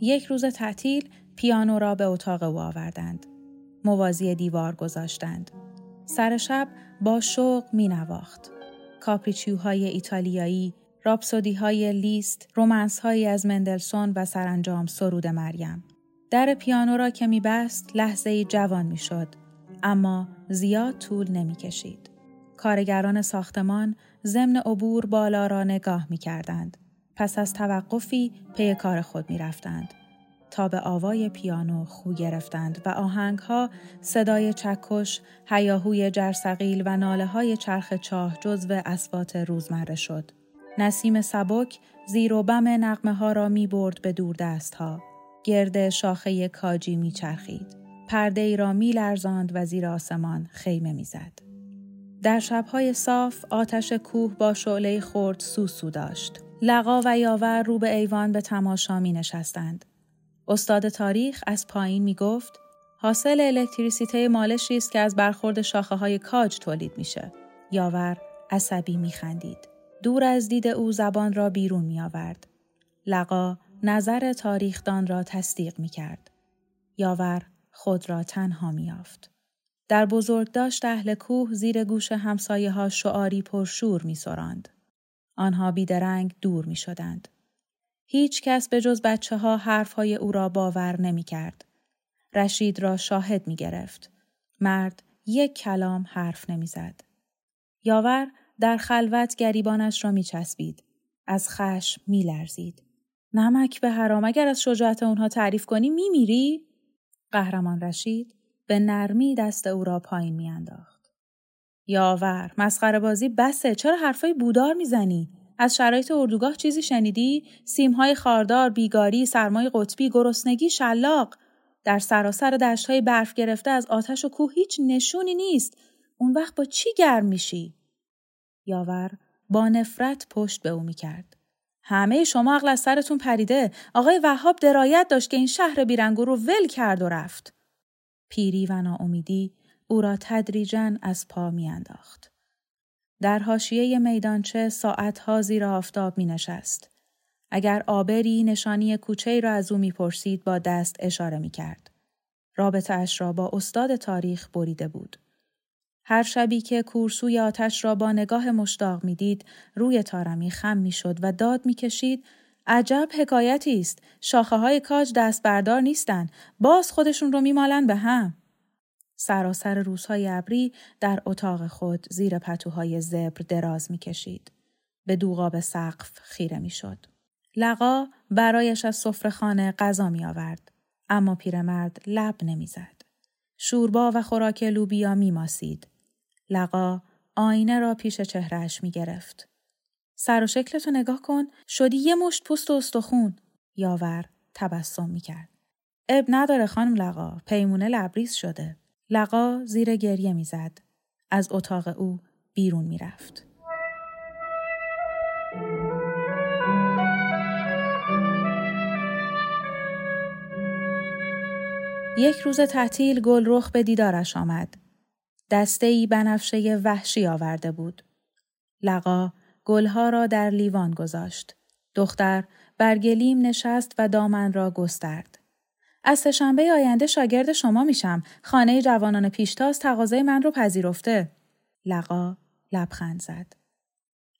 یک روز تعطیل پیانو را به اتاق او آوردند. موازی دیوار گذاشتند. سر شب با شوق می نواخت. کاپریچیوهای ایتالیایی، راپسودی های لیست، رومنس های از مندلسون و سرانجام سرود مریم. در پیانو را که می بست لحظه جوان می شد. اما زیاد طول نمی کشید. کارگران ساختمان ضمن عبور بالا را نگاه می کردند. پس از توقفی پی کار خود می رفتند. تا به آوای پیانو خو گرفتند و آهنگها صدای چکش، هیاهوی جرسقیل و ناله های چرخ چاه جزو اسوات روزمره شد. نسیم سبک زیر و بم نقمه ها را می برد به دور دست ها. گرد شاخه کاجی می چرخید. پرده ای را می لرزاند و زیر آسمان خیمه می زد. در شبهای صاف آتش کوه با شعله خورد سوسو داشت. لقا و یاور رو به ایوان به تماشا می نشستند. استاد تاریخ از پایین می گفت حاصل الکتریسیته مالشی است که از برخورد شاخه های کاج تولید میشه. یاور عصبی می خندید. دور از دید او زبان را بیرون می آورد. لقا نظر تاریخدان را تصدیق می کرد. یاور خود را تنها می آفد. در داشت اهل کوه زیر گوش همسایه ها شعاری پرشور می سرند. آنها بیدرنگ دور می شدند. هیچ کس به جز بچه ها حرف های او را باور نمی کرد. رشید را شاهد می گرفت. مرد یک کلام حرف نمی زد. یاور در خلوت گریبانش را می چسبید. از خشم می لرزید. نمک به حرام اگر از شجاعت اونها تعریف کنی می میری؟ قهرمان رشید به نرمی دست او را پایین می انداخت. یاور مسخره بازی بسه چرا حرفای بودار می‌زنی؟ از شرایط اردوگاه چیزی شنیدی؟ سیمهای خاردار، بیگاری، سرمای قطبی، گرسنگی، شلاق. در سراسر دشتهای برف گرفته از آتش و کوه هیچ نشونی نیست. اون وقت با چی گرم میشی؟ یاور با نفرت پشت به او می‌کرد. همه شما عقل از سرتون پریده. آقای وهاب درایت داشت که این شهر بیرنگو رو ول کرد و رفت. پیری و ناامیدی او را تدریجا از پا میانداخت. در حاشیه میدانچه ساعتها زیر آفتاب می نشست. اگر آبری نشانی کوچه را از او می‌پرسید با دست اشاره می کرد. رابطه اش را با استاد تاریخ بریده بود. هر شبی که کورسوی آتش را با نگاه مشتاق می‌دید روی تارمی خم می‌شد و داد می‌کشید عجب حکایتی است شاخه های کاج دست بردار نیستند باز خودشون رو میمالن به هم سراسر روزهای ابری در اتاق خود زیر پتوهای زبر دراز می‌کشید. به دوغاب سقف خیره می‌شد. لقا برایش از سفرهخانه غذا می آورد. اما پیرمرد لب نمی‌زد. شوربا و خوراک لوبیا می ماسید. لقا آینه را پیش چهرهش می گرفت. سر و شکلتو نگاه کن شدی یه مشت پوست و استخون. یاور تبسم می کرد. اب نداره خانم لقا پیمونه لبریز شده. لقا زیر گریه می‌زد. از اتاق او بیرون می‌رفت. یک روز تعطیل گلرخ به دیدارش آمد. دسته ای بنفشه وحشی آورده بود. لقا گلها را در لیوان گذاشت. دختر برگلیم نشست و دامن را گسترد. از سهشنبه آینده شاگرد شما میشم. خانه جوانان پیشتاز تقاضای من رو پذیرفته. لقا لبخند زد.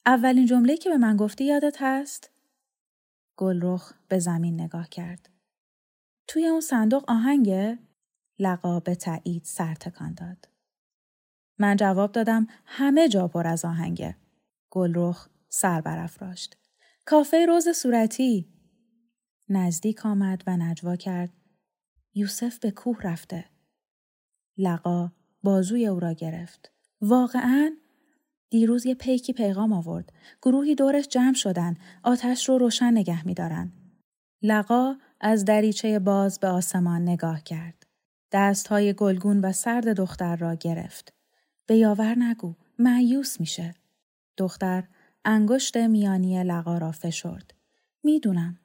اولین جمله که به من گفتی یادت هست؟ گلرخ به زمین نگاه کرد. توی اون صندوق آهنگه؟ لقا به تایید سر تکان داد. من جواب دادم همه جا پر از آهنگه. گلرخ سر برافراشت. کافه روز صورتی. نزدیک آمد و نجوا کرد. یوسف به کوه رفته. لقا بازوی او را گرفت. واقعا؟ دیروز یه پیکی پیغام آورد. گروهی دورش جمع شدن. آتش رو روشن نگه میدارن. لقا از دریچه باز به آسمان نگاه کرد. دستهای گلگون و سرد دختر را گرفت. به یاور نگو. معیوس میشه. دختر انگشت میانی لقا را فشرد. می‌دونم.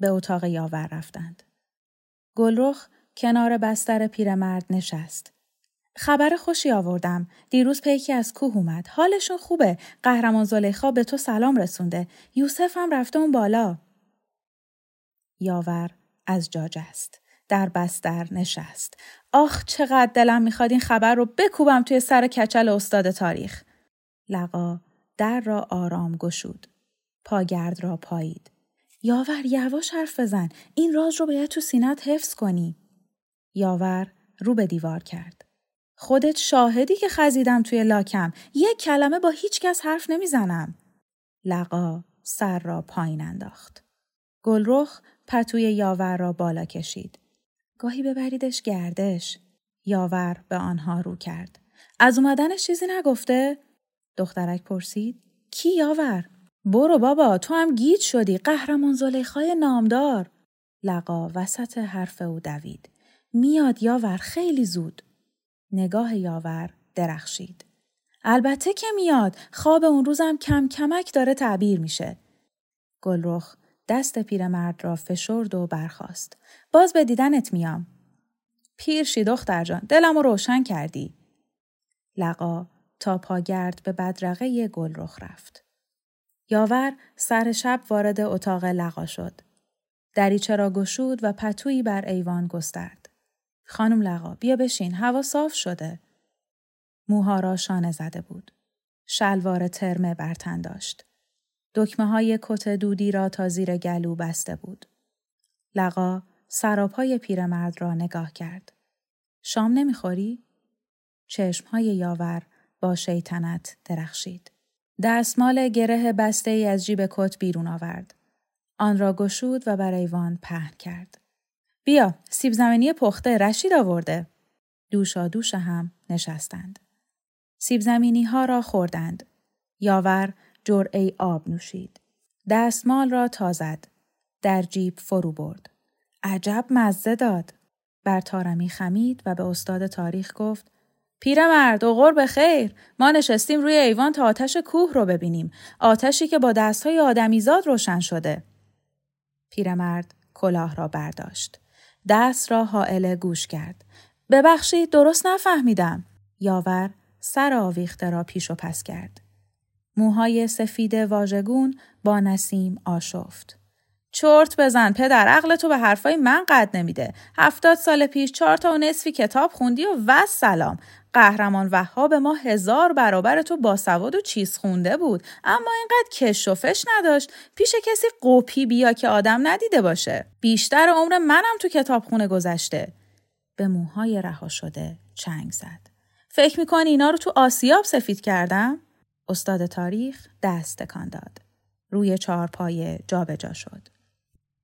به اتاق یاور رفتند. گلرخ کنار بستر پیرمرد نشست. خبر خوشی آوردم. دیروز پیکی از کوه اومد. حالشون خوبه. قهرمان زلیخا به تو سلام رسونده. یوسف هم رفته اون بالا. یاور از جاج است. در بستر نشست. آخ چقدر دلم می‌خواد این خبر رو بکوبم توی سر کچل استاد تاریخ. لقا در را آرام گشود. پاگرد را پایید. یاور یواش حرف بزن. این راز رو باید تو سینت حفظ کنی. یاور رو به دیوار کرد. خودت شاهدی که خزیدم توی لاکم. یک کلمه با هیچ کس حرف نمی‌زنم. لقا سر را پایین انداخت. گلرخ پتوی یاور را بالا کشید. گاهی ببریدش گردش. یاور به آنها رو کرد. از اومدنش چیزی نگفته؟ دخترک پرسید. کی یاور؟ برو بابا تو هم گیج شدی قهرمان زلیخای نامدار. لقا وسط حرف او دوید. میاد یاور خیلی زود. نگاه یاور درخشید. البته که میاد. خواب اون روزم کم کمک داره تعبیر میشه. گلرخ دست پیرمرد را فشرد و برخاست. باز به دیدنت میام. پیرشی دختر جان دلم روشن کردی. لقا تا پاگرد به بدرقه گلرخ رفت. یاور سر شب وارد اتاق لقا شد. دریچه را گشود و پتویی بر ایوان گسترد. خانم لقا بیا بشین هوا صاف شده. موها را شانه زده بود. شلوار ترمه برتن داشت. دکمه های کت دودی را تا زیر گلو بسته بود. لقا سراپای پیرمرد را نگاه کرد. شام نمی‌خوری؟ چشمهای یاور با شیطنت درخشید. دستمال گره بسته ای از جیب کت بیرون آورد. آن را گشود و بر ایوان پهن کرد. بیا سیب زمینی پخته رشید آورده. دوشا دوش هم نشستند. سیب زمینی ها را خوردند. یاور جرعه آب نوشید. دستمال را تازد. در جیب فرو برد. عجب مزه داد. بر تارمی خمید و به استاد تاریخ گفت پیرمرد اوغور به خیر ما نشستیم روی ایوان تا آتش کوه رو ببینیم آتشی که با دستهای آدمیزاد روشن شده پیرمرد کلاه را برداشت دست را حائل گوش کرد ببخشید درست نفهمیدم یاور سر آویخته را پیش و پس کرد موهای سفید واژگون با نسیم آشفت. چرت بزن پدر عقل تو به حرفای من قد نمیده. هفتاد سال پیش چهار تا و نصفی کتاب خوندی و و سلام. قهرمان وهاب ما هزار برابر تو باسواد و چیز خونده بود. اما اینقدر کش و فش نداشت. پیش کسی قوپی بیا که آدم ندیده باشه. بیشتر عمر منم تو کتابخونه گذشته. به موهای رها شده چنگ زد. فکر می‌کنی اینا رو تو آسیاب سفید کردم؟ استاد تاریخ دست تکان داد. روی چهارپایه جابجا شد.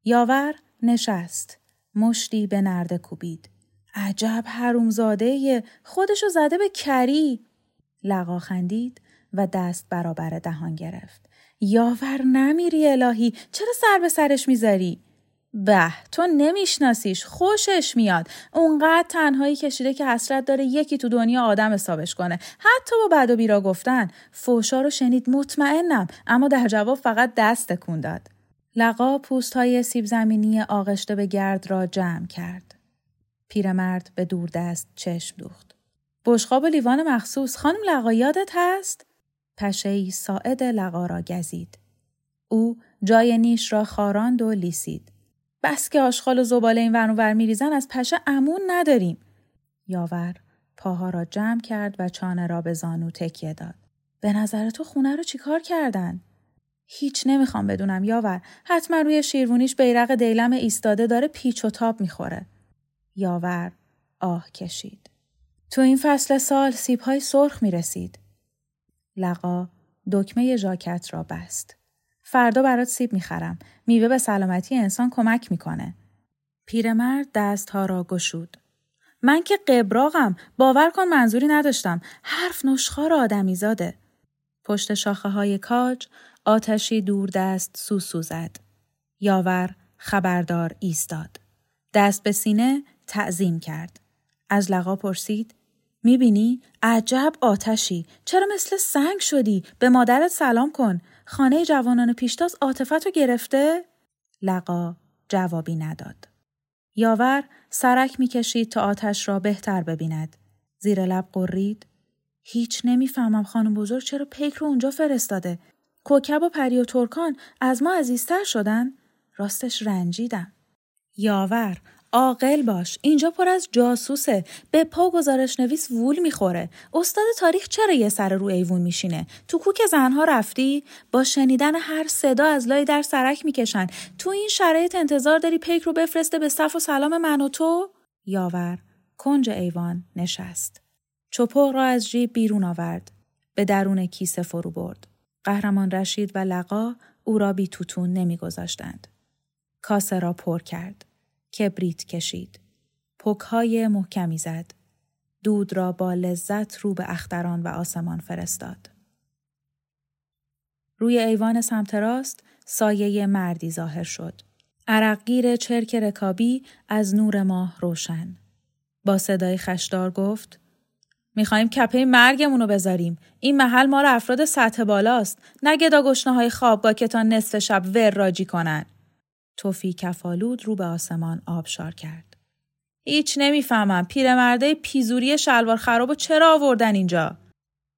یاور نشست. مشتی به نرده کوبید. عجب حرومزاده خودشو زده به کری. لقا خندید و دست برابر دهان گرفت. یاور نمیری الهی چرا سر به سرش می‌ذاری؟ به تو نمیشناسیش خوشش میاد. اونقدر تنهایی کشیده که حسرت داره یکی تو دنیا آدم حسابش کنه. حتی با بد و بیرا گفتن. فوشا رو شنید مطمئنم. اما در جواب فقط دست تکون داد. لقا پوست های سیب زمینی آغشته به گرد را جمع کرد. پیرمرد به دور دست چشم دوخت. بشقاب لیوان مخصوص. خانم لقا یادت هست؟ پشه ای ساعد لقا را گزید. او جای نیش را خاراند و لیسید. بس که آشغال و زباله این ور میریزن از پشه امون نداریم. یاور پاها را جمع کرد و چانه را به زانو تکیه داد. به نظر تو خونه رو چیکار کردن؟ هیچ نمی‌خوام بدونم یاور حتما روی شیروونیش بیرق دیلم ایستاده داره پیچ و تاب می‌خوره. یاور آه کشید. تو این فصل سال سیبهای سرخ می‌رسید. لقا دکمه ژاکت را بست. فردا برات سیب می‌خرم. میوه به سلامتی انسان کمک می‌کنه. پیرمرد دستها را گشود. من که قبراغم باور کن منظوری نداشتم حرف نشخار آدمی زاده. پشت شاخه های کاج آتشی دست سوسو زد. یاور خبردار ایستاد. دست به سینه تعظیم کرد. از لقا پرسید می‌بینی؟ عجب آتشی. چرا مثل سنگ شدی؟ به مادرت سلام کن. خانه جوانان پیشتاز عاطفت رو گرفته؟ لقا جوابی نداد. یاور سرک می‌کشید تا آتش را بهتر ببیند. زیر لب قرید. هیچ نمی‌فهمم خانم بزرگ چرا پیک رو اونجا فرستاده. کوکب و پری و ترکان از ما عزیزتر شدن؟ راستش رنجیدم. یاور عاقل باش. اینجا پر از جاسوسه. به پا گزارش نویس وول می‌خوره. استاد تاریخ چرا یه سر رو ایوون میشینه؟ تو کوک زنها رفتی؟ با شنیدن هر صدا از لای در سرک می‌کشن. تو این شرایط انتظار داری پیک رو بفرسته به صف و سلام من و تو؟ یاور. کنج ایوان نشست. چپق را از جیب بیرون آورد. به درون کیسه فرو برد. قهرمان رشید و لقا او را بی توتون نمیگذاشتند. کاسه را پر کرد. کبریت کشید. پکهای محکمی زد. دود را با لذت رو به اختران و آسمان فرستاد. روی ایوان سمت راست سایه مردی ظاهر شد. عرقگیر چرک رکابی از نور ماه روشن. با صدای خشدار گفت می‌خوایم کپه مرگمون رو بذاریم. این محل مال افراد سطح بالاست. نه گدا گشنه های خوابگاه که تا نصف شب ور راجی کنن. توفی کفالود رو به آسمان آبشار کرد. هیچ نمی‌فهمم پیرمرده پیزوری شلوار خراب و چرا آوردن اینجا؟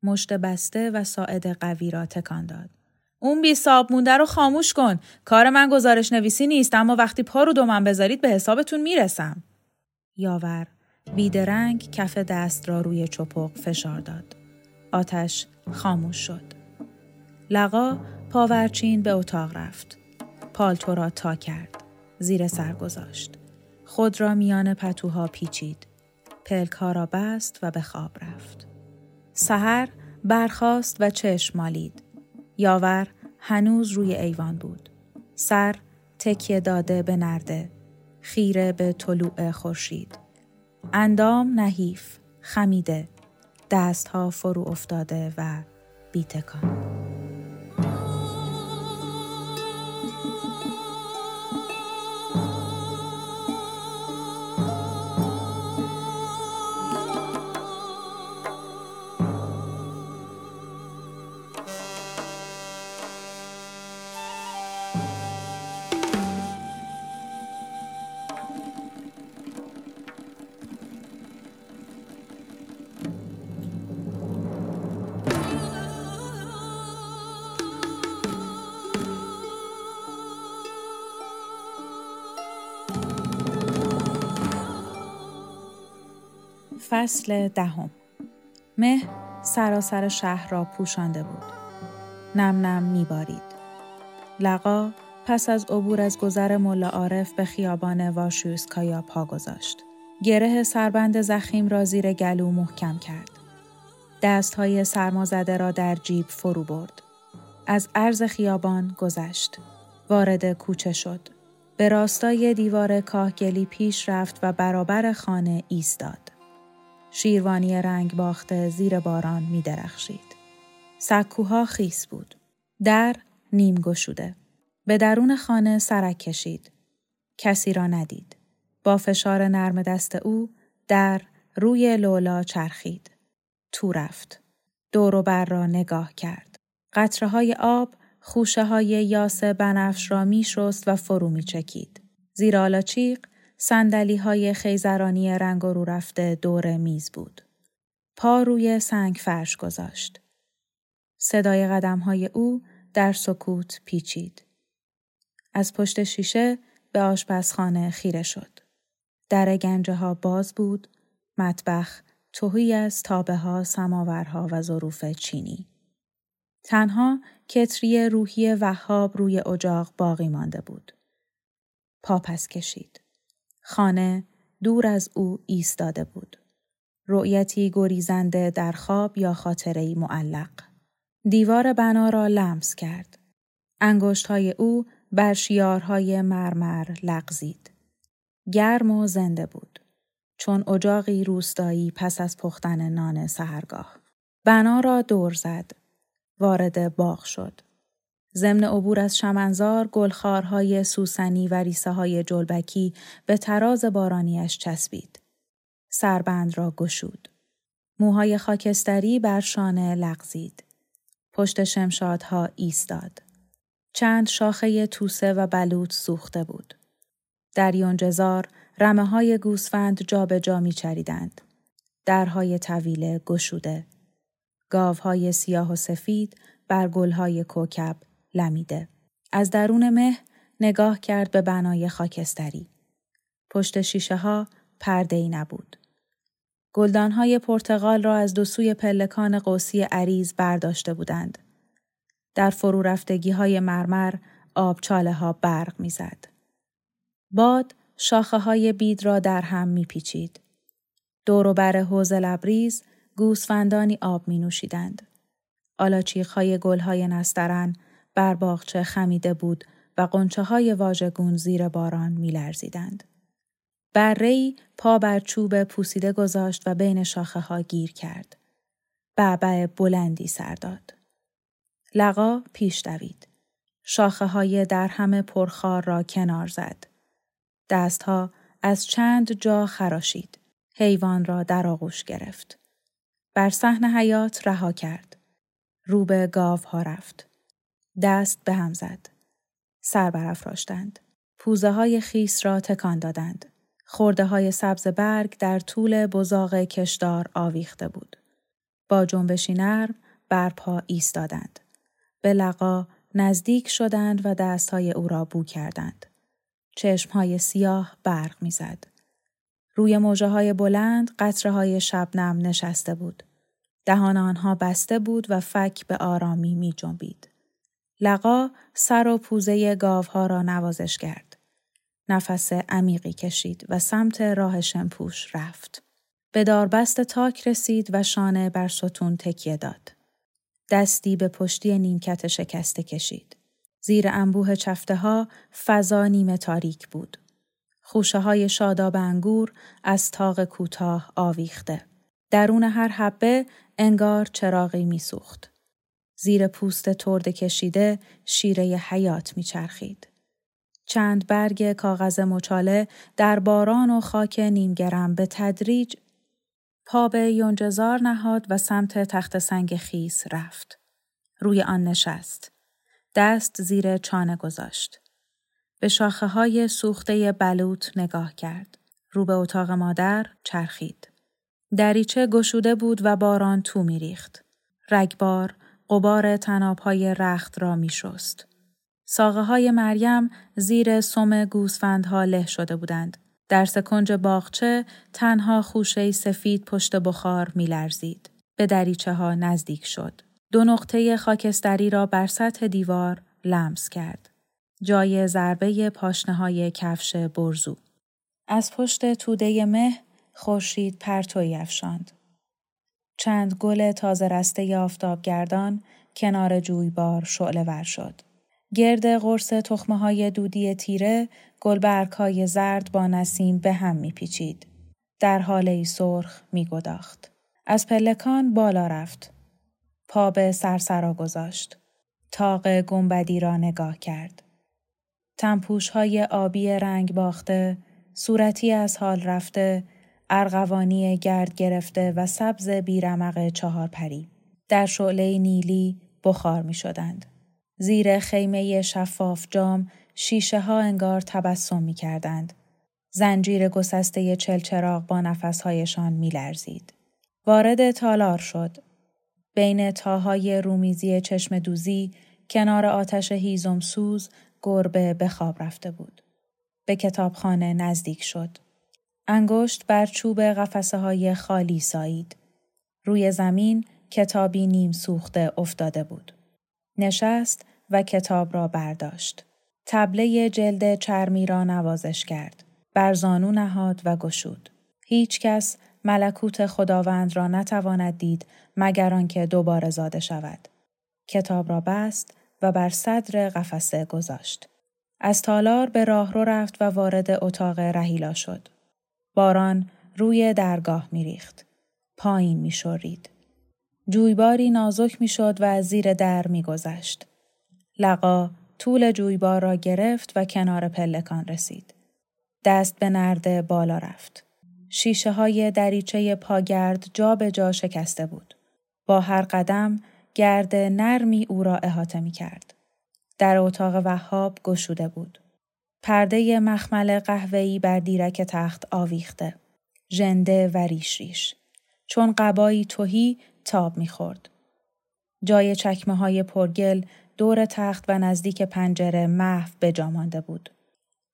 مشت بسته و ساعد قوی را تکان داد. اون بی صاب مونده رو خاموش کن. کار من گزارش نویسی نیست اما وقتی پا رو دومن بذارید به حسابتون می‌رسم. یاور بیدرنگ کف دست را روی چپق فشار داد. آتش خاموش شد. لقا پاورچین به اتاق رفت. پالتو را تا کرد. زیر سر گذاشت. خود را میان پتوها پیچید. پلک ها را بست و به خواب رفت. سحر برخاست و چشم مالید. یاور هنوز روی ایوان بود. سر تکیه داده به نرده. خیره به طلوع خورشید. اندام نحیف، خمیده. دستها فرو افتاده و بیتکان. فصل دهم مه سراسر شهر را پوشانده بود. نم نم میبارید. لقا پس از عبور از گذر ملا عارف به خیابان واشوسکایا پا گذاشت. گره سربند زخیم را زیر گلو محکم کرد. دستهای سرمازده را در جیب فرو برد. از عرض خیابان گذشت. وارد کوچه شد. به راستای دیوار کاهگلی پیش رفت و برابر خانه ایستاد. شیروانی رنگ باخته زیر باران می درخشید. سکوها خیس بود. در نیم گشوده. به درون خانه سرک کشید. کسی را ندید. با فشار نرم دست او در روی لولا چرخید. تو رفت. دور و بر را نگاه کرد. قطره های آب خوشه های یاس بنفش را می شست و فرو می چکید. زیر آلاچیق سندلی های خیزرانی رنگ رو رفته دور میز بود. پا روی سنگ فرش گذاشت. صدای قدم های او در سکوت پیچید. از پشت شیشه به آشپزخانه خیره شد. در گنجه ها باز بود، مطبخ توهی از تابه ها، سماورها و ظروف چینی. تنها کتری روحی وهاب روی اجاق باقی مانده بود. پاپس کشید. خانه دور از او ایستاده بود. رؤیتی گریزنده در خواب یا خاطرهی معلق. دیوار بنا را لمس کرد. انگشت های او بر شیارهای مرمر لغزید. گرم و زنده بود. چون اجاقی روستایی پس از پختن نان سهرگاه. بنا را دور زد. وارد باغ شد. ضمن عبور از شمنزار گلخارهای سوسنی و ریسه های جلبکی به تراز بارانیش چسبید. سربند را گشود. موهای خاکستری بر شانه لغزید. پشت شمشادها ایستاد. چند شاخه توسه و بلوط سوخته بود. در یونجزار رمه های گوسفند جا به جا می چریدند. درهای طویله گشوده. گاوهای سیاه و سفید بر گلهای کوکب لمیده. از درون مه نگاه کرد به بنای خاکستری. پشت شیشه ها پرده ای نبود. گلدانهای پرتغال را از دو سوی پلکان قوسی عریض برداشته بودند. در فرو رفتگی های مرمر آبچاله ها برق می‌زد. باد شاخه های بید را در هم میپیچید. دور و بر حوز لبریز گوسفندانی آب می نوشیدند. آلاچیق های گل های نسترن بر باغچه خمیده بود و قنچه های واژگون زیر باران می لرزیدند. برهی پا بر چوب پوسیده گذاشت و بین شاخه ها گیر کرد. بعبع بلندی سر داد. لقا پیش دوید. شاخه های در همه پرخار را کنار زد. دستها از چند جا خراشید. حیوان را در آغوش گرفت. بر صحن حیات رها کرد. رو به ها رفت. دست به هم زد. سر برافراشتند. پوزه های خیس را تکان دادند. خورده های سبز برگ در طول بزاق کشدار آویخته بود. با جنبشی نرم بر پا ایستادند. به لقا نزدیک شدند و دستهای او را بو کردند. چشمهای سیاه برق می‌زد. روی موجه های بلند قطره های شبنم نشسته بود. دهان آنها بسته بود و فک به آرامی می جنبید. لقا سر و پوزه گاوها را نوازش کرد. نفس عمیقی کشید و سمت راه شمپوش رفت. به داربست تاک رسید و شانه بر ستون تکیه داد. دستی به پشتی نیمکت شکسته کشید. زیر انبوه چفته ها فضا نیمه تاریک بود. خوشه های شاداب انگور از تاق کوتاه آویخته. درون هر حبه انگار چراغی میسوخت. زیر پوست ترد کشیده شیره حیات میچرخید. چند برگ کاغذ مچاله در باران و خاک نیمگرم به تدریج پا به یونجزار نهاد و سمت تخت سنگ خیس رفت. روی آن نشست. دست زیر چانه گذاشت. به شاخه های سوخته بلوط نگاه کرد. رو به اتاق مادر چرخید. دریچه گشوده بود و باران تو میریخت. رگبار قبار های رخت را می شست. ساقه های مریم زیر سم گوسفندها له شده بودند. در سکنج باغچه تنها خوشه سفید پشت بخار می لرزید. به دریچه ها نزدیک شد. دو نقطه خاکستری را بر سطح دیوار لمس کرد. جای ضربه پاشنه های کفش برزو. از پشت توده مه خورشید پرتوی افشاند. چند گل تازه رسته آفتابگردان کنار جویبار شعله ور شد. گرد قرص تخمه های دودی تیره گلبرگ های زرد با نسیم به هم میپیچید. در حاله سرخ میگداخت. از پلکان بالا رفت. پا به سرسرا گذاشت. تاق گنبدی را نگاه کرد. تنپوش های آبی رنگ باخته، صورتی از حال رفته، ارغوانی گرد گرفته و سبز بیرمق چهار پری. در شعله نیلی بخار می شدند. زیر خیمه شفاف جام شیشه ها انگار تبسم می کردند. زنجیر گسسته چلچراغ با نفسهایشان می لرزید. وارد تالار شد. بین تاهای رومیزی چشم دوزی کنار آتش هیزم سوز گربه به خواب رفته بود. به کتابخانه نزدیک شد. انگشت بر چوب قفسه های خالی سایید. روی زمین کتابی نیم سوخته افتاده بود. نشست و کتاب را برداشت. تبله جلد چرمی را نوازش کرد. بر زانو نهاد و گشود. هیچ کس ملکوت خداوند را نتواند دید مگر آنکه دوباره زاده شود. کتاب را بست و بر صدر قفسه گذاشت. از تالار به راهرو رفت و وارد اتاق رهیلا شد. باران روی درگاه میریخت. پایین میشورید. جویباری نازک می‌شد و از زیر در میگذشت. لقا طول جویبار را گرفت و کنار پلکان رسید. دست به نرده بالا رفت. شیشه های دریچه پاگرد جا به جا شکسته بود. با هر قدم گرد نرمی او را احاطه می کرد. در اتاق وهاب گشوده بود. پرده مخمل قهوه‌ای بر دیرک تخت آویخته. ژنده و ریش ریش. چون قبایی توهی تاب می‌خورد. جای چکمه های پرگل دور تخت و نزدیک پنجره محو به مانده بود.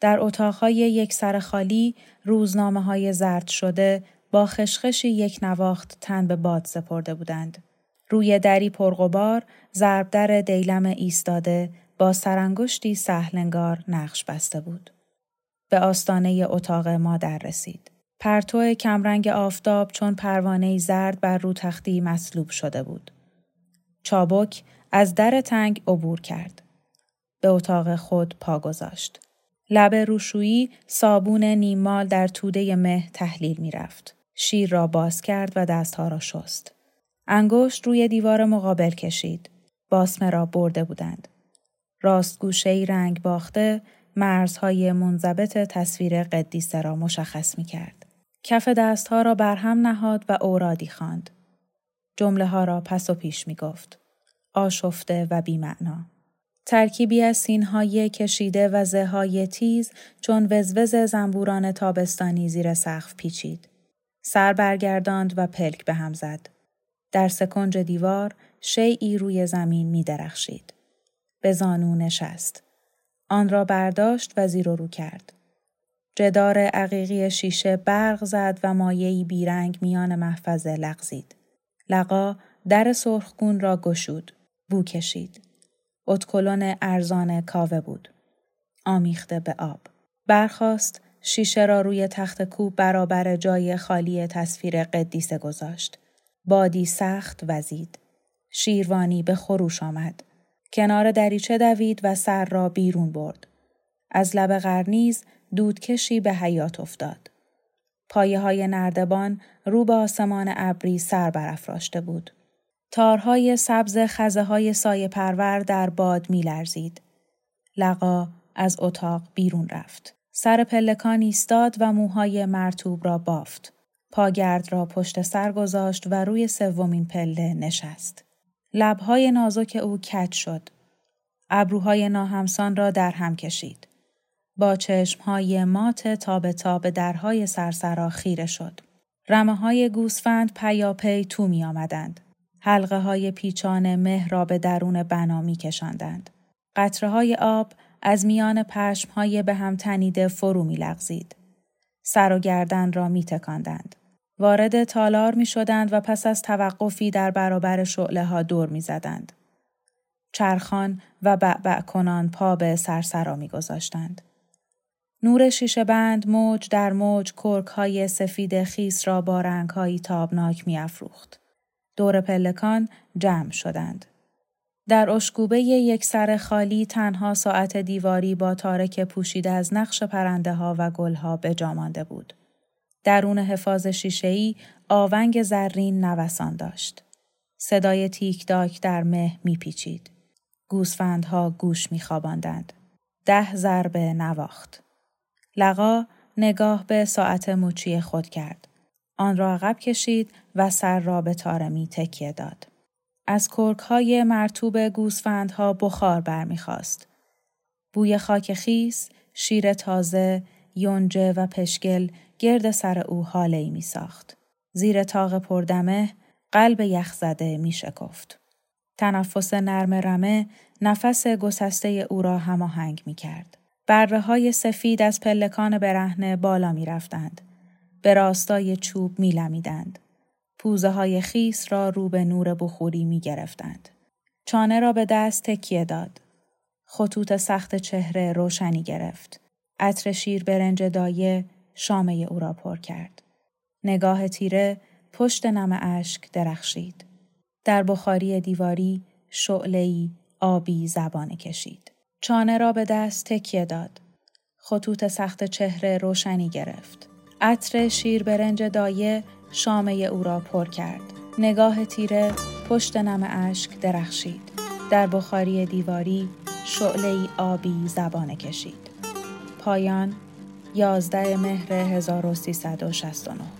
در اتاقهای یک سر خالی روزنامه های زرد شده با خشخشی یک نواخت تن به باد سپرده بودند. روی دری پرغبار ضربدر دیلم ایستاده با سرانگشتی سهلنگار نقش بسته بود. به آستانه اتاق مادر رسید. پرتو کمرنگ آفتاب چون پروانه زرد بر رو تختی مصلوب شده بود. چابک از در تنگ عبور کرد. به اتاق خود پا گذاشت. لب روشویی صابون نیمال در توده مه تحلیل می رفت. شیر را باز کرد و دستها را شست. انگشت روی دیوار مقابل کشید. باسمه را برده بودند. راست گوشه رنگ باخته مرزهای منضبط تصویر قدیسه را مشخص می کرد. کف دستها را برهم نهاد و اورادی خواند. جمله ها را پس و پیش می گفت. آشفته و بیمعنا. ترکیبی از سینهای کشیده و زهای تیز چون وزوز زنبوران تابستانی زیر سقف پیچید. سر برگرداند و پلک به هم زد. در سکنج دیوار شیعی روی زمین می درخشید. به زانو نشست. آن را برداشت و زیر و رو کرد. جدار عقیقی شیشه برق زد و مایهی بیرنگ میان محفظه لغزید. لقا در سرخگون را گشود. بو کشید. اتکلون ارزان کاوه بود. آمیخته به آب. برخاست شیشه را روی تخت کوب برابر جای خالی تصویر قدیسه گذاشت. بادی سخت وزید. شیروانی به خروش آمد. کنار دریچه دوید و سر را بیرون برد. از لب قرنیز دودکشی به حیات افتاد. پایه های نردبان رو به آسمان ابری سر برافراشته بود. تارهای سبز خزه های سایه پرور در باد می لرزید. لقا از اتاق بیرون رفت. سر پلکان ایستاد و موهای مرتوب را بافت. پاگرد را پشت سر گذاشت و روی سومین پله نشست. لبهای نازک او کج شد. ابروهای ناهمسان را در هم کشید. با چشمهای مات تاب تاب درهای سرسرا خیره شد. رمه های گوسفند پیاپی تو می آمدند. حلقه های پیچان مه را به درون بنا می کشندند. قطره های آب از میان پشم های به هم تنیده فرو می لغزید. سر و گردن را می تکاندند. وارد تالار می شدند و پس از توقفی در برابر شعله ها دور می زدند. چرخان و بعبع کنان پا به سرسرا می گذاشتند. نور شیشه بند موج در موج کرک های سفید خیس را با رنگ های تابناک می افروخت. دور پلکان جمع شدند. در اشکوبه یک سر خالی تنها ساعت دیواری با تارک پوشیده از نقش پرنده ها و گل ها به بود. درون حفاظ شیشه‌ای آونگ زرین نوسان داشت. صدای تیک داک در مه میپیچید. گوسفندها گوش میخواباندند. ده ضربه نواخت. لقا نگاه به ساعت موچی خود کرد. آن را عقب کشید و سر را به تارمی تکیه داد. از کرک های مرتوب گوسفندها بخار برمیخواست. بوی خاک خیس، شیر تازه، یونجه و پشگل گرد سر او حاله ای می ساخت. زیر تاق پردمه قلب یخزده می شکفت. تنفس نرم رمه نفس گسسته او را هماهنگ می کرد. بره های سفید از پلکان برهنه بالا می رفتند. به راستای چوب می لمیدند. پوزه های خیس را رو به نور بخوری می گرفتند. چانه را به دست تکیه داد. خطوط سخت چهره روشنی گرفت. عطر شیر برنج دایه شامه او را پر کرد. نگاه تیره پشت نم اشک درخشید. در بخاری دیواری شعله‌ای آبی زبانه کشید. چانه را به دست تکیه داد. خطوط سخت چهره روشنی گرفت. عطر شیر برنج دایه شامه او را پر کرد. نگاه تیره پشت نم اشک درخشید. در بخاری دیواری شعله آبی زبانه کشید. پایان 11 مهر 1369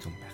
怎么？